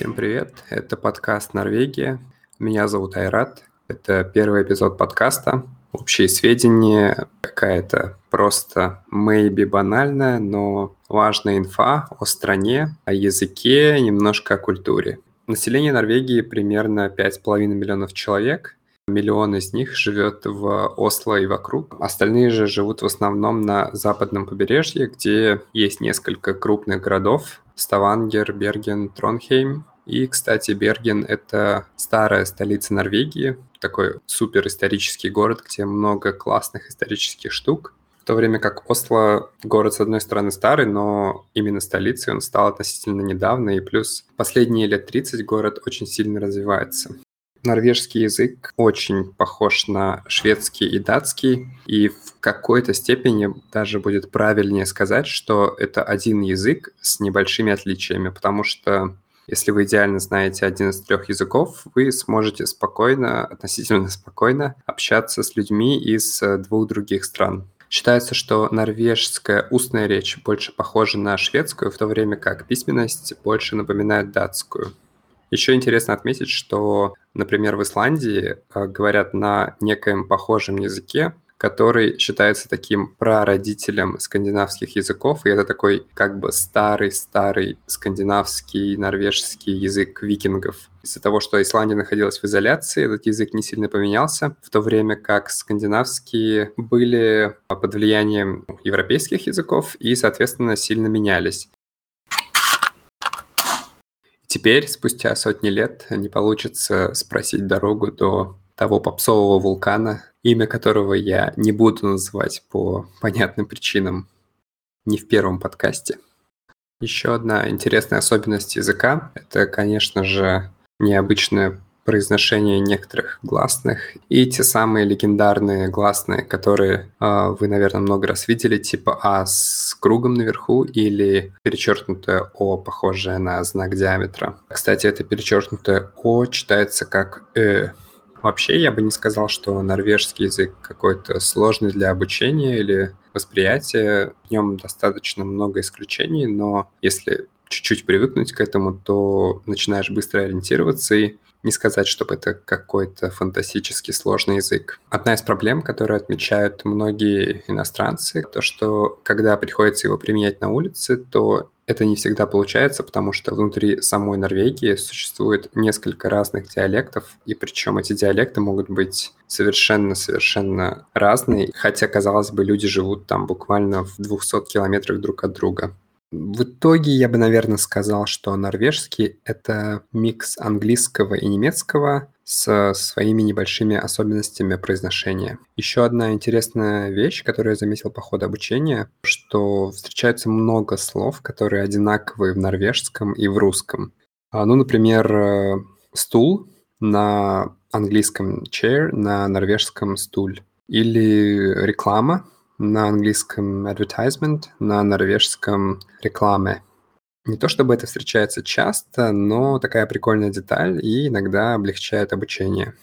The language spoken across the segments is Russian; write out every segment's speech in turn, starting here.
Всем привет, это подкаст «Норвегия». Меня зовут Айрат. Это первый эпизод подкаста. Общие сведения, какая-то просто maybe банальная, но важная инфа о стране, о языке, немножко о культуре. Население Норвегии примерно 5,5 миллионов человек. Миллион из них живет в Осло и вокруг. Остальные же живут в основном на западном побережье, где есть несколько крупных городов. Ставангер, Берген, Тронхейм. И, кстати, Берген — это старая столица Норвегии, такой супер исторический город, где много классных исторических штук. В то время как Осло город, с одной стороны, старый, но именно столицей он стал относительно недавно, и плюс последние лет 30 город очень сильно развивается. Норвежский язык очень похож на шведский и датский, и в какой-то степени даже будет правильнее сказать, что это один язык с небольшими отличиями, потому что если вы идеально знаете один из трех языков, вы сможете спокойно, относительно спокойно общаться с людьми из э, двух других стран. Считается, что норвежская устная речь больше похожа на шведскую, в то время как письменность больше напоминает датскую. Еще интересно отметить, что, например, в Исландии э, говорят на некоем похожем языке, который считается таким прародителем скандинавских языков, и это такой как бы старый-старый скандинавский, норвежский язык викингов. Из-за того, что Исландия находилась в изоляции, этот язык не сильно поменялся, в то время как скандинавские были под влиянием европейских языков и, соответственно, сильно менялись. Теперь, спустя сотни лет, не получится спросить дорогу до того попсового вулкана, имя которого я не буду называть по понятным причинам не в первом подкасте. Еще одна интересная особенность языка – это, конечно же, необычное произношение некоторых гласных и те самые легендарные гласные, которые э, вы, наверное, много раз видели, типа А с кругом наверху или перечеркнутое О, похожее на знак диаметра. Кстати, это перечеркнутое О читается как Э. Вообще, я бы не сказал, что норвежский язык какой-то сложный для обучения или восприятия. В нем достаточно много исключений, но если чуть-чуть привыкнуть к этому, то начинаешь быстро ориентироваться и не сказать, чтобы это какой-то фантастически сложный язык. Одна из проблем, которую отмечают многие иностранцы, то, что когда приходится его применять на улице, то это не всегда получается, потому что внутри самой Норвегии существует несколько разных диалектов, и причем эти диалекты могут быть совершенно-совершенно разные, хотя, казалось бы, люди живут там буквально в 200 километрах друг от друга. В итоге я бы, наверное, сказал, что норвежский — это микс английского и немецкого с своими небольшими особенностями произношения. Еще одна интересная вещь, которую я заметил по ходу обучения, что встречается много слов, которые одинаковые в норвежском и в русском. А, ну, например, э, стул на английском chair, на норвежском стуль. Или реклама на английском advertisement, на норвежском рекламе. Не то чтобы это встречается часто, но такая прикольная деталь и иногда облегчает обучение.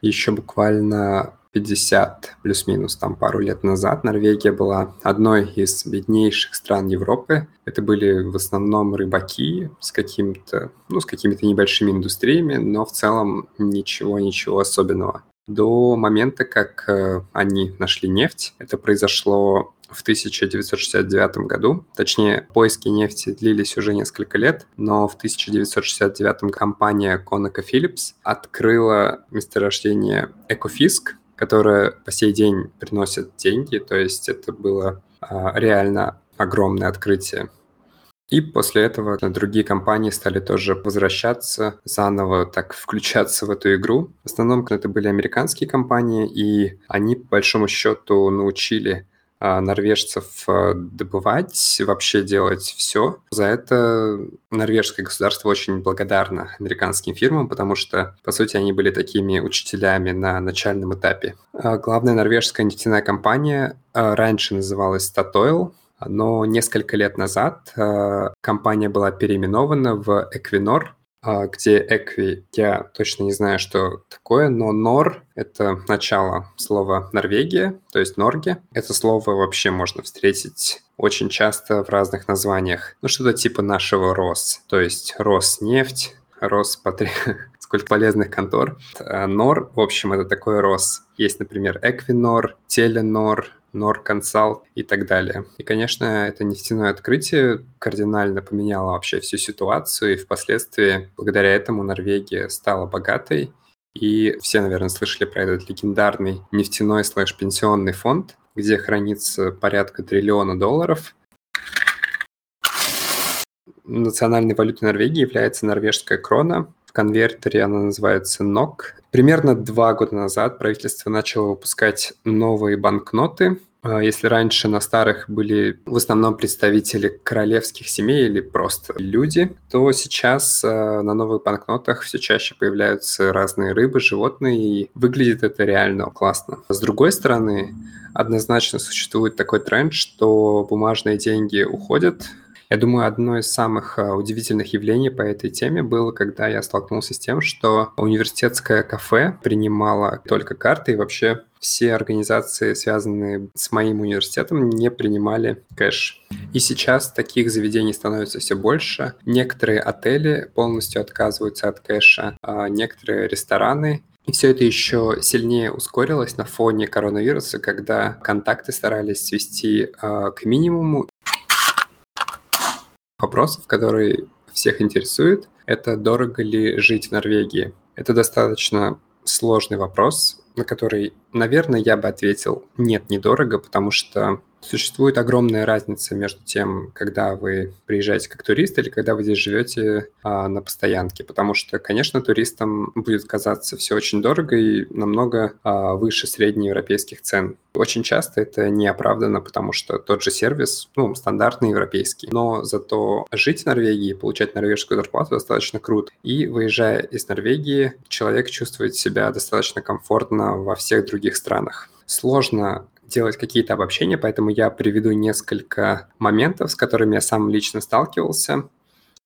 Еще буквально 50 плюс-минус там пару лет назад Норвегия была одной из беднейших стран Европы. Это были в основном рыбаки с каким-то, ну, с какими-то небольшими индустриями, но в целом ничего-ничего особенного до момента, как э, они нашли нефть. Это произошло в 1969 году. Точнее, поиски нефти длились уже несколько лет, но в 1969 компания ConocoPhillips открыла месторождение Экофиск, которое по сей день приносит деньги, то есть это было а, реально огромное открытие и после этого другие компании стали тоже возвращаться, заново так включаться в эту игру. В основном это были американские компании, и они, по большому счету, научили а, норвежцев а, добывать, вообще делать все. За это норвежское государство очень благодарно американским фирмам, потому что, по сути, они были такими учителями на начальном этапе. А, главная норвежская нефтяная компания раньше называлась Statoil, но несколько лет назад э, компания была переименована в Equinor, а, где экви, я точно не знаю, что такое, но нор — это начало слова Норвегия, то есть Норге. Это слово вообще можно встретить очень часто в разных названиях. Ну, что-то типа нашего РОС, то есть Роснефть, Роспотре... сколько полезных контор. А нор, в общем, это такой РОС. Есть, например, Эквинор, Теленор, Норконсалт и так далее. И, конечно, это нефтяное открытие кардинально поменяло вообще всю ситуацию, и впоследствии, благодаря этому, Норвегия стала богатой, и все, наверное, слышали про этот легендарный нефтяной слэш-пенсионный фонд, где хранится порядка триллиона долларов. Национальной валютой Норвегии является норвежская крона. В конвертере она называется НОК. Примерно два года назад правительство начало выпускать новые банкноты. А, если раньше на старых были в основном представители королевских семей или просто люди, то сейчас а, на новых банкнотах все чаще появляются разные рыбы, животные, и выглядит это реально классно. С другой стороны, однозначно существует такой тренд, что бумажные деньги уходят, я думаю, одно из самых а, удивительных явлений по этой теме было, когда я столкнулся с тем, что университетское кафе принимало только карты, и вообще все организации, связанные с моим университетом, не принимали кэш. И сейчас таких заведений становится все больше. Некоторые отели полностью отказываются от кэша, а некоторые рестораны и все это еще сильнее ускорилось на фоне коронавируса, когда контакты старались свести э, к минимуму, вопросов, который всех интересует, это дорого ли жить в Норвегии. Это достаточно сложный вопрос, на который, наверное, я бы ответил нет, недорого, потому что Существует огромная разница между тем, когда вы приезжаете как турист или когда вы здесь живете а, на постоянке, потому что, конечно, туристам будет казаться все очень дорого и намного а, выше среднеевропейских цен. Очень часто это не оправдано, потому что тот же сервис, ну, стандартный европейский, но зато жить в Норвегии, получать норвежскую зарплату достаточно круто. И выезжая из Норвегии, человек чувствует себя достаточно комфортно во всех других странах. Сложно делать какие-то обобщения, поэтому я приведу несколько моментов, с которыми я сам лично сталкивался.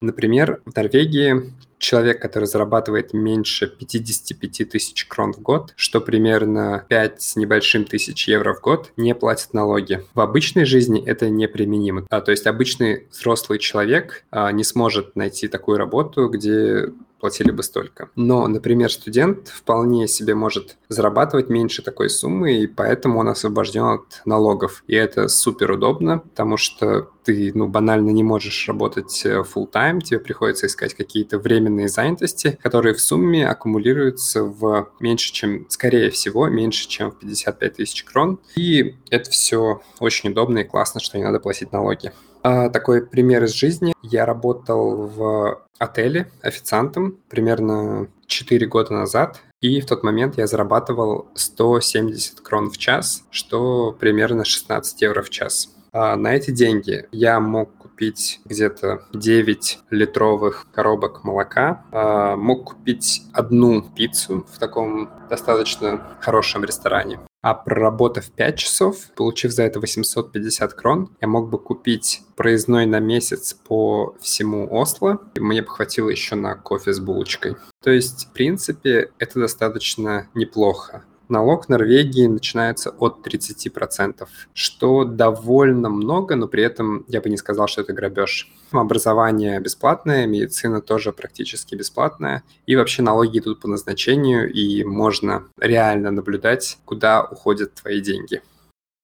Например, в Норвегии человек, который зарабатывает меньше 55 тысяч крон в год, что примерно 5 с небольшим тысяч евро в год, не платит налоги. В обычной жизни это неприменимо. А, то есть обычный взрослый человек а, не сможет найти такую работу, где платили бы столько. Но, например, студент вполне себе может зарабатывать меньше такой суммы, и поэтому он освобожден от налогов. И это супер удобно, потому что ты ну, банально не можешь работать э, full time, тебе приходится искать какие-то временные занятости, которые в сумме аккумулируются в меньше, чем, скорее всего, меньше, чем в 55 тысяч крон. И это все очень удобно и классно, что не надо платить налоги. А, такой пример из жизни. Я работал в отеле официантом примерно 4 года назад, и в тот момент я зарабатывал 170 крон в час, что примерно 16 евро в час. А на эти деньги я мог купить где-то 9 литровых коробок молока, а мог купить одну пиццу в таком достаточно хорошем ресторане. А проработав 5 часов, получив за это 850 крон, я мог бы купить проездной на месяц по всему Осло, и мне бы хватило еще на кофе с булочкой. То есть, в принципе, это достаточно неплохо налог Норвегии начинается от 30%, что довольно много, но при этом я бы не сказал, что это грабеж. Образование бесплатное, медицина тоже практически бесплатная, и вообще налоги идут по назначению, и можно реально наблюдать, куда уходят твои деньги.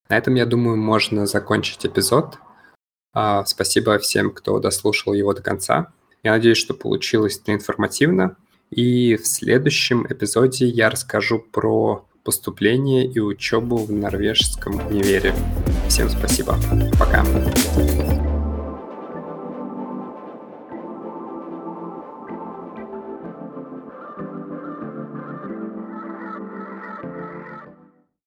На этом, я думаю, можно закончить эпизод. А, спасибо всем, кто дослушал его до конца. Я надеюсь, что получилось информативно. И в следующем эпизоде я расскажу про поступление и учебу в норвежском универе. Всем спасибо. Пока.